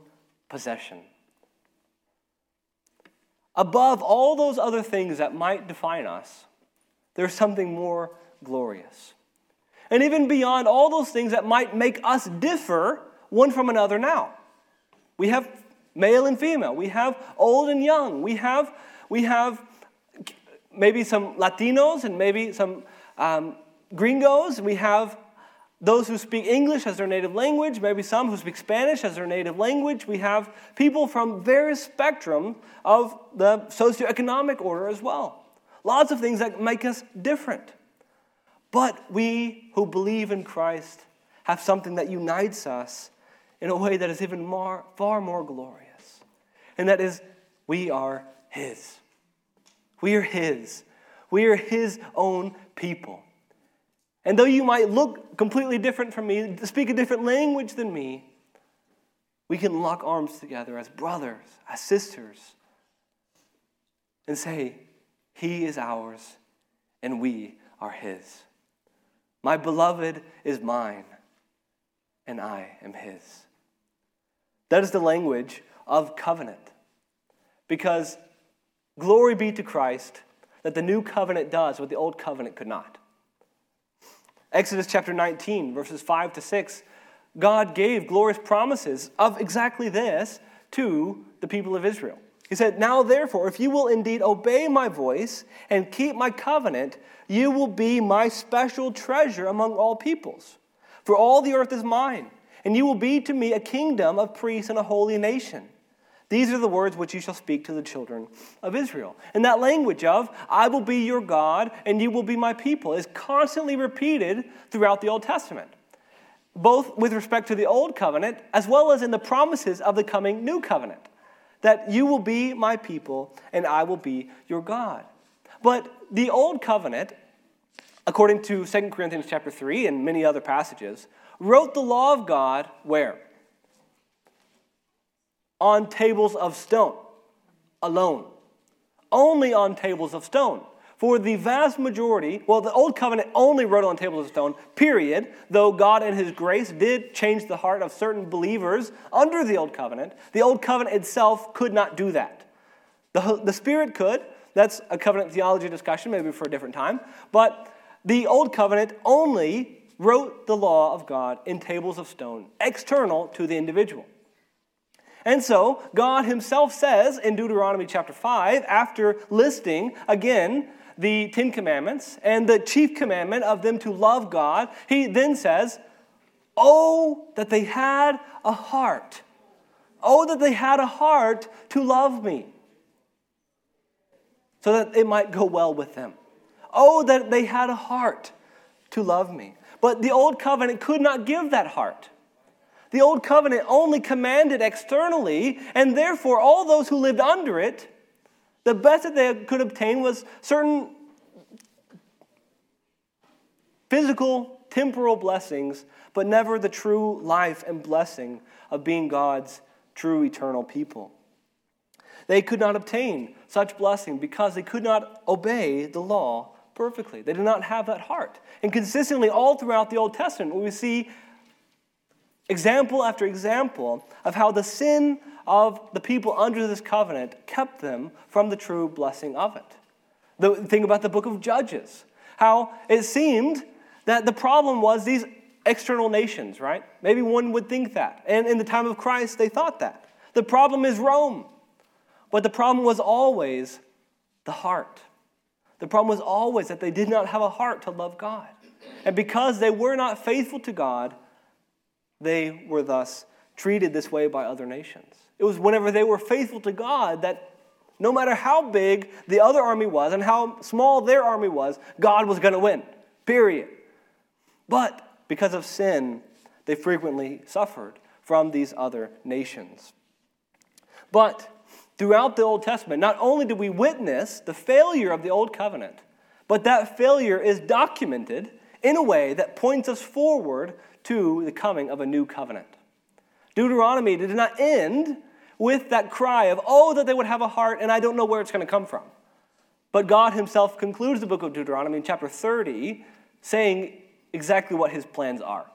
possession. Above all those other things that might define us, there's something more glorious. And even beyond all those things that might make us differ one from another now. We have male and female, we have old and young, we have, we have maybe some Latinos and maybe some um, gringos, we have those who speak English as their native language, maybe some who speak Spanish as their native language. We have people from various spectrum of the socioeconomic order as well. lots of things that make us different. But we who believe in Christ have something that unites us in a way that is even more, far more glorious. And that is, we are His. We are His. We are His own people. And though you might look completely different from me, speak a different language than me, we can lock arms together as brothers, as sisters, and say, He is ours, and we are His. My beloved is mine, and I am His. That is the language of covenant. Because glory be to Christ that the new covenant does what the old covenant could not. Exodus chapter 19, verses 5 to 6, God gave glorious promises of exactly this to the people of Israel. He said, Now therefore, if you will indeed obey my voice and keep my covenant, you will be my special treasure among all peoples. For all the earth is mine, and you will be to me a kingdom of priests and a holy nation. These are the words which you shall speak to the children of Israel. And that language of, I will be your God and you will be my people, is constantly repeated throughout the Old Testament, both with respect to the Old Covenant as well as in the promises of the coming New Covenant. That you will be my people and I will be your God. But the Old Covenant, according to 2 Corinthians chapter 3 and many other passages, wrote the law of God where? On tables of stone alone. Only on tables of stone. For the vast majority, well, the Old Covenant only wrote on tables of stone, period, though God in His grace did change the heart of certain believers under the Old Covenant. The Old Covenant itself could not do that. The, the Spirit could. That's a covenant theology discussion, maybe for a different time. But the Old Covenant only wrote the law of God in tables of stone, external to the individual. And so, God Himself says in Deuteronomy chapter 5, after listing again the Ten Commandments and the chief commandment of them to love God, He then says, Oh, that they had a heart. Oh, that they had a heart to love me, so that it might go well with them. Oh, that they had a heart to love me. But the old covenant could not give that heart. The old covenant only commanded externally, and therefore all those who lived under it, the best that they could obtain was certain physical, temporal blessings, but never the true life and blessing of being God's true eternal people. They could not obtain such blessing because they could not obey the law perfectly. They did not have that heart. And consistently, all throughout the Old Testament, we see example after example of how the sin of the people under this covenant kept them from the true blessing of it. The thing about the book of Judges, how it seemed that the problem was these external nations, right? Maybe one would think that. And in the time of Christ, they thought that. The problem is Rome. But the problem was always the heart. The problem was always that they did not have a heart to love God. And because they were not faithful to God, they were thus treated this way by other nations. It was whenever they were faithful to God that no matter how big the other army was and how small their army was, God was going to win. Period. But because of sin, they frequently suffered from these other nations. But throughout the Old Testament, not only do we witness the failure of the Old Covenant, but that failure is documented in a way that points us forward to the coming of a new covenant. Deuteronomy did not end with that cry of, oh, that they would have a heart, and I don't know where it's going to come from. But God Himself concludes the book of Deuteronomy in chapter 30, saying exactly what His plans are.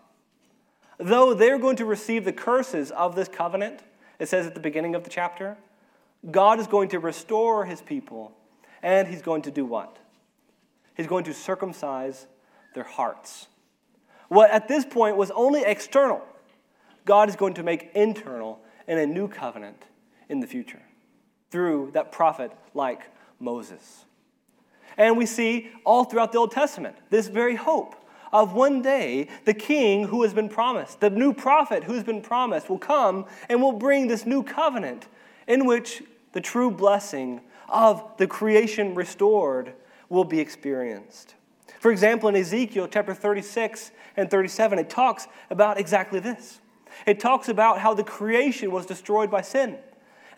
Though they're going to receive the curses of this covenant, it says at the beginning of the chapter, God is going to restore His people, and He's going to do what? He's going to circumcise their hearts what at this point was only external, God is going to make internal in a new covenant in the future through that prophet like Moses. And we see all throughout the Old Testament this very hope of one day the king who has been promised, the new prophet who's been promised, will come and will bring this new covenant in which the true blessing of the creation restored will be experienced. For example, in Ezekiel chapter 36 and 37, it talks about exactly this. It talks about how the creation was destroyed by sin.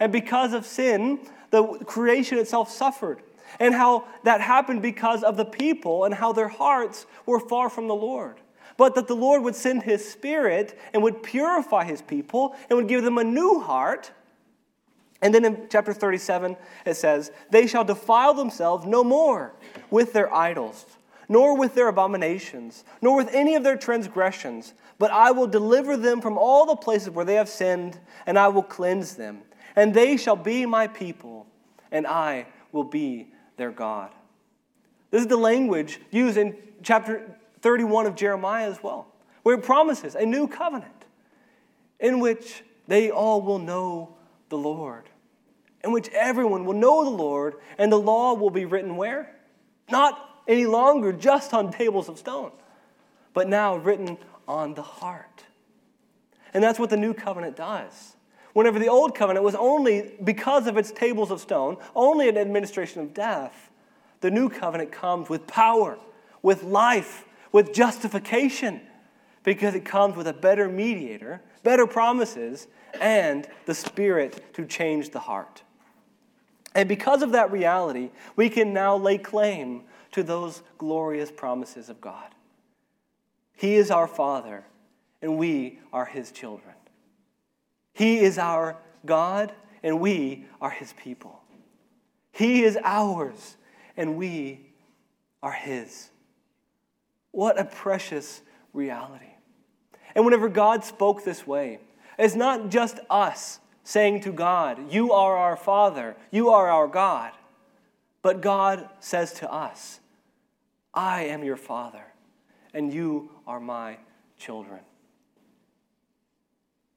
And because of sin, the creation itself suffered. And how that happened because of the people and how their hearts were far from the Lord. But that the Lord would send his spirit and would purify his people and would give them a new heart. And then in chapter 37, it says, They shall defile themselves no more with their idols, nor with their abominations, nor with any of their transgressions, but I will deliver them from all the places where they have sinned, and I will cleanse them. And they shall be my people, and I will be their God. This is the language used in chapter 31 of Jeremiah as well, where it promises a new covenant in which they all will know the Lord, in which everyone will know the Lord, and the law will be written where? Not any longer just on tables of stone, but now written on the heart. And that's what the new covenant does. Whenever the old covenant was only, because of its tables of stone, only an administration of death, the new covenant comes with power, with life, with justification, because it comes with a better mediator, better promises, and the Spirit to change the heart. And because of that reality, we can now lay claim to those glorious promises of God. He is our Father, and we are His children. He is our God, and we are His people. He is ours, and we are His. What a precious reality. And whenever God spoke this way, it's not just us saying to God, You are our Father, you are our God, but God says to us, I am your Father, and you are my children.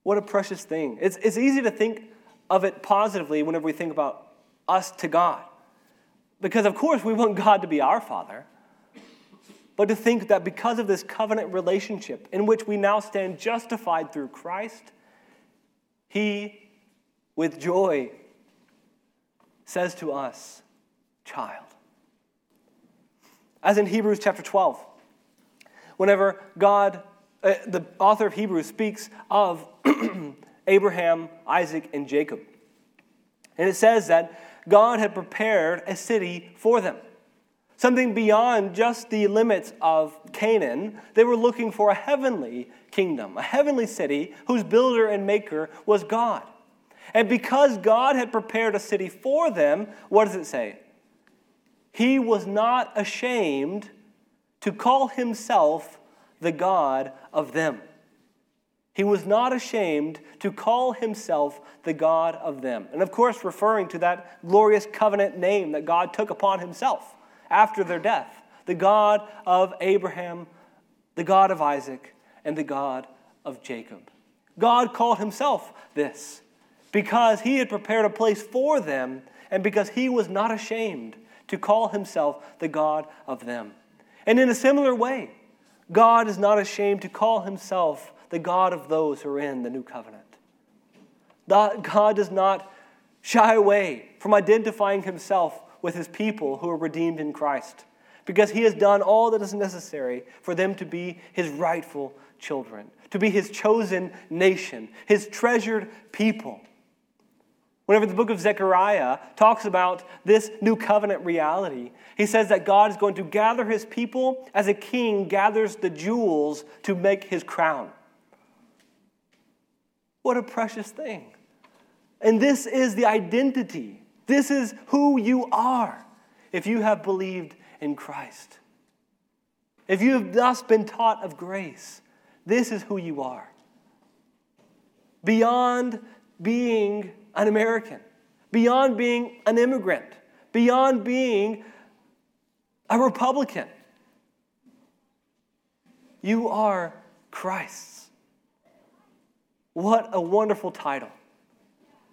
What a precious thing. It's, it's easy to think of it positively whenever we think about us to God. Because, of course, we want God to be our Father. But to think that because of this covenant relationship in which we now stand justified through Christ, He, with joy, says to us, Child. As in Hebrews chapter 12, whenever God, uh, the author of Hebrews, speaks of Abraham, Isaac, and Jacob. And it says that God had prepared a city for them. Something beyond just the limits of Canaan. They were looking for a heavenly kingdom, a heavenly city whose builder and maker was God. And because God had prepared a city for them, what does it say? He was not ashamed to call himself the God of them. He was not ashamed to call himself the God of them. And of course, referring to that glorious covenant name that God took upon himself after their death the God of Abraham, the God of Isaac, and the God of Jacob. God called himself this because he had prepared a place for them and because he was not ashamed to call himself the God of them. And in a similar way, God is not ashamed to call himself the God of those who are in the new covenant. God does not shy away from identifying himself with his people who are redeemed in Christ because he has done all that is necessary for them to be his rightful children, to be his chosen nation, his treasured people. Whenever the book of Zechariah talks about this new covenant reality, he says that God is going to gather his people as a king gathers the jewels to make his crown. What a precious thing. And this is the identity. This is who you are if you have believed in Christ. If you have thus been taught of grace, this is who you are. Beyond being an American, beyond being an immigrant, beyond being a Republican. You are Christ's. What a wonderful title.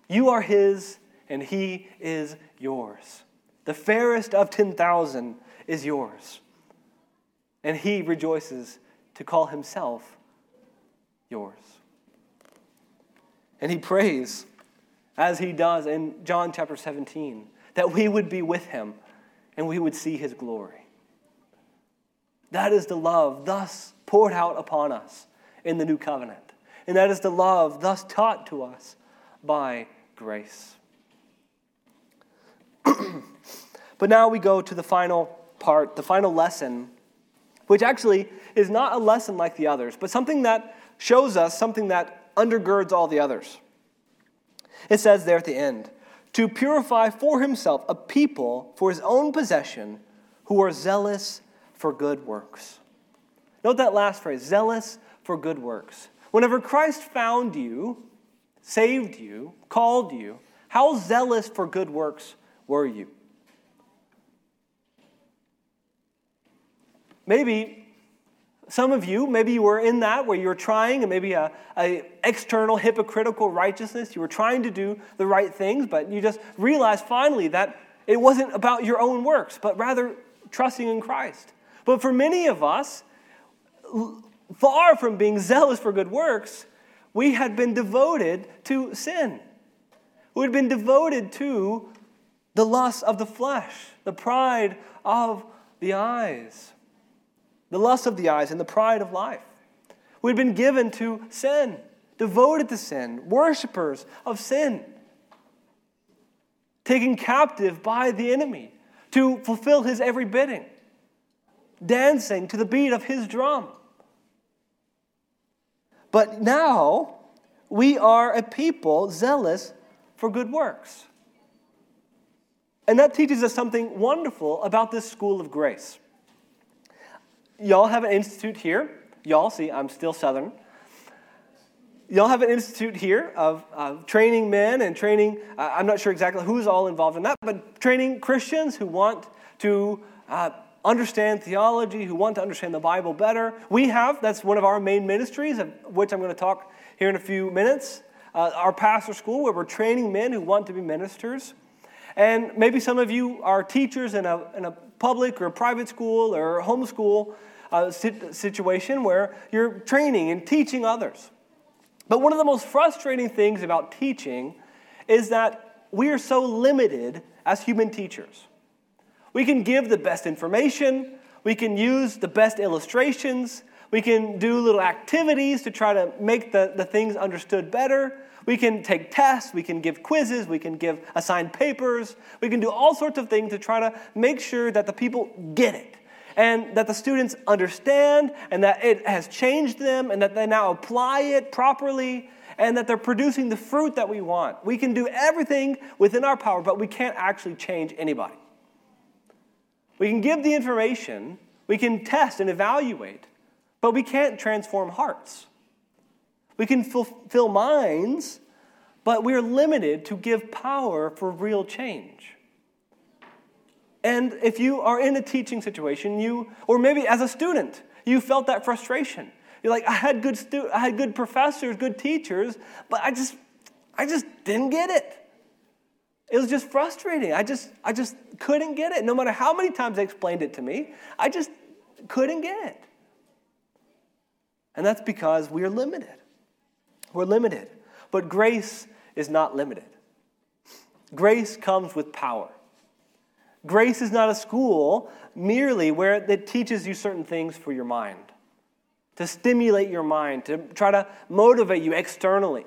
You are His, and He is yours. The fairest of 10,000 is yours. And He rejoices to call Himself yours. And He prays as he does in John chapter 17, that we would be with him and we would see his glory. That is the love thus poured out upon us in the new covenant. And that is the love thus taught to us by grace. but now we go to the final part, the final lesson, which actually is not a lesson like the others, but something that shows us something that undergirds all the others. It says there at the end to purify for himself a people for his own possession who are zealous for good works. Note that last phrase zealous for good works. Whenever Christ found you, saved you, called you, how zealous for good works were you? Maybe some of you, maybe you were in that where you were trying, and maybe a, a, external hypocritical righteousness. You were trying to do the right things, but you just realized finally that it wasn't about your own works, but rather trusting in Christ. But for many of us, far from being zealous for good works, we had been devoted to sin. We had been devoted to the lust of the flesh, the pride of the eyes the lust of the eyes, and the pride of life. We'd been given to sin, devoted to sin, worshippers of sin, taken captive by the enemy to fulfill his every bidding, dancing to the beat of his drum. But now we are a people zealous for good works. And that teaches us something wonderful about this school of grace y'all have an institute here. Y'all, see, I'm still Southern. Y'all have an institute here of, training men and training, uh, I'm not sure exactly who's all involved in that, but training Christians who want to uh, understand theology, who want to understand the Bible better. We have, that's one of our main ministries, of which I'm going to talk here in a few minutes. Uh, our pastor school, where we're training men who want to be ministers. And maybe some of you are teachers in a, in a public or private school or homeschool uh, situation where you're training and teaching others. But one of the most frustrating things about teaching is that we are so limited as human teachers. We can give the best information, we can use the best illustrations, we can do little activities to try to make the, the things understood better. We can take tests, we can give quizzes, we can give assigned papers, we can do all sorts of things to try to make sure that the people get it and that the students understand and that it has changed them and that they now apply it properly and that they're producing the fruit that we want. We can do everything within our power, but we can't actually change anybody. We can give the information, we can test and evaluate, but we can't transform hearts. We can fulfill minds, but we are limited to give power for real change. And if you are in a teaching situation, you, or maybe as a student, you felt that frustration. You're like, I had good stu- I had good professors, good teachers, but I just, I just didn't get it. It was just frustrating. I just, I just couldn't get it. No matter how many times they explained it to me, I just couldn't get it. And that's because we are limited. We're limited. But grace is not limited. Grace comes with power. Grace is not a school merely where it teaches you certain things for your mind, to stimulate your mind, to try to motivate you externally.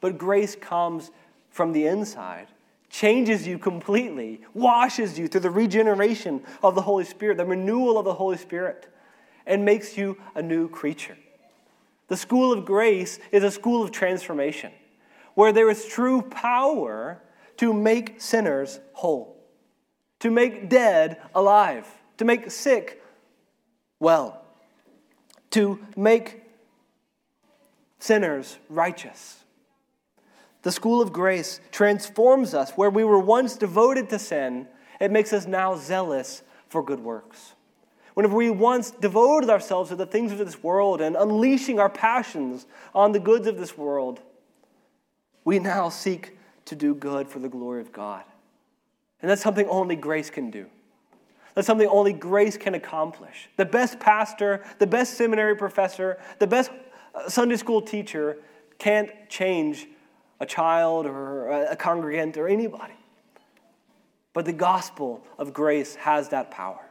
But grace comes from the inside, changes you completely, washes you through the regeneration of the Holy Spirit, the renewal of the Holy Spirit, and makes you a new creature. The school of grace is a school of transformation where there is true power to make sinners whole to make dead alive, to make sick well, to make sinners righteous. The school of grace transforms us where we were once devoted to sin, it makes us now zealous for good works. Whenever we once devoted ourselves to the things of this world and unleashing our passions on the goods of this world, we now seek to do good for the glory of God. And that's something only grace can do. That's something only grace can accomplish. The best pastor, the best seminary professor, the best uh, Sunday school teacher can't change a child or a congregant or anybody. But the gospel of grace has that power.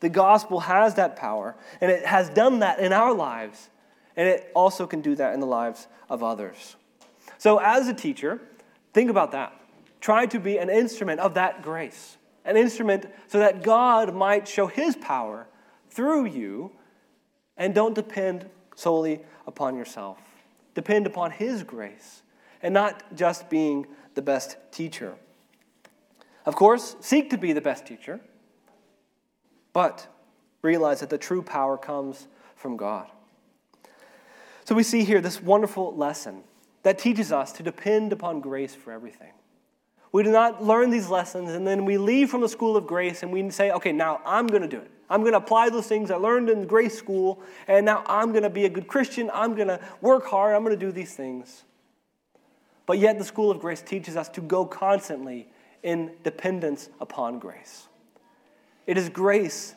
The gospel has that power, and it has done that in our lives, and it also can do that in the lives of others. So, as a teacher, think about that. Try to be an instrument of that grace, an instrument so that God might show his power through you, and don't depend solely upon yourself. Depend upon his grace, and not just being the best teacher. Of course, seek to be the best teacher, but realize that the true power comes from God. So we see here this wonderful lesson that teaches us to depend upon grace for everything. We do not learn these lessons and then we leave from the school of grace and we say, okay, now I'm going to do it. I'm going to apply those things I learned in grace school, and now I'm going to be a good Christian. I'm going to work hard. I'm going to do these things. But yet, the school of grace teaches us to go constantly in dependence upon grace. It is grace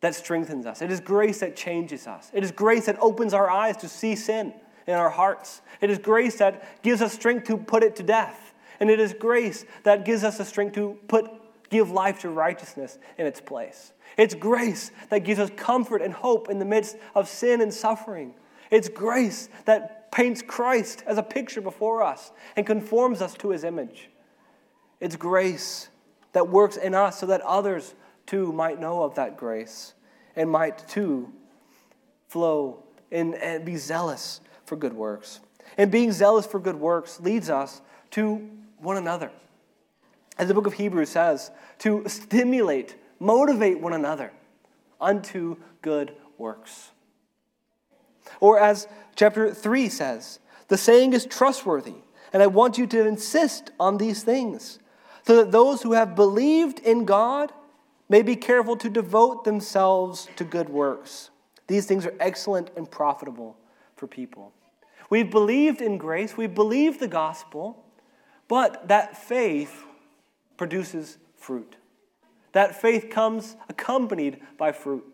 that strengthens us, it is grace that changes us, it is grace that opens our eyes to see sin in our hearts, it is grace that gives us strength to put it to death, and it is grace that gives us the strength to put, give life to righteousness in its place. It's grace that gives us comfort and hope in the midst of sin and suffering. It's grace that paints Christ as a picture before us and conforms us to his image. It's grace that works in us so that others too might know of that grace and might too flow and, and be zealous for good works. And being zealous for good works leads us to one another. As the book of Hebrews says, to stimulate, motivate one another unto good works. Or as chapter 3 says, the saying is trustworthy, and I want you to insist on these things, so that those who have believed in God may be careful to devote themselves to good works. These things are excellent and profitable for people. We've believed in grace, we believe the gospel, but that faith produces fruit. That faith comes accompanied by fruit.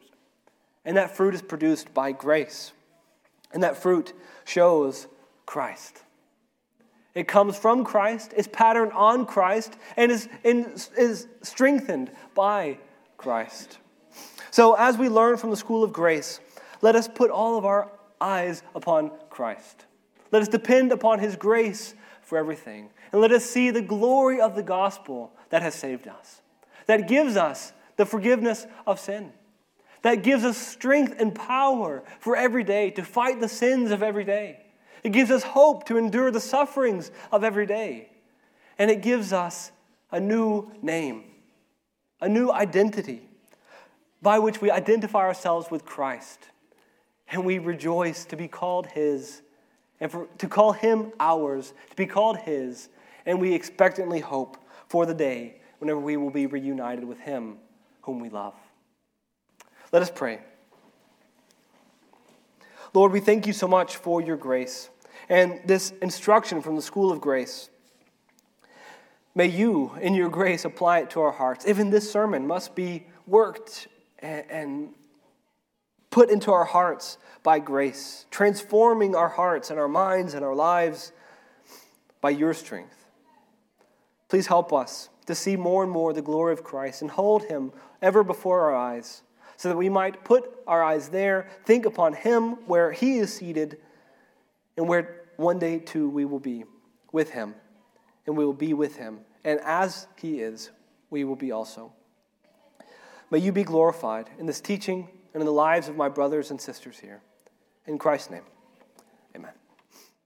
And that fruit is produced by grace. And that fruit shows Christ. It comes from Christ, is patterned on Christ, and is, is strengthened by Christ. So, as we learn from the school of grace, let us put all of our eyes upon Christ. Let us depend upon His grace for everything. And let us see the glory of the gospel that has saved us, that gives us the forgiveness of sin that gives us strength and power for every day to fight the sins of every day. It gives us hope to endure the sufferings of every day. And it gives us a new name, a new identity by which we identify ourselves with Christ. And we rejoice to be called His, and for, to call Him ours, to be called His. And we expectantly hope for the day whenever we will be reunited with Him whom we love. Let us pray. Lord, we thank you so much for your grace and this instruction from the school of grace. May you, in your grace, apply it to our hearts. Even this sermon must be worked and put into our hearts by grace, transforming our hearts and our minds and our lives by your strength. Please help us to see more and more the glory of Christ and hold him ever before our eyes so that we might put our eyes there, think upon Him where He is seated, and where one day too we will be with Him, and we will be with Him. And as He is, we will be also. May you be glorified in this teaching and in the lives of my brothers and sisters here. In Christ's name.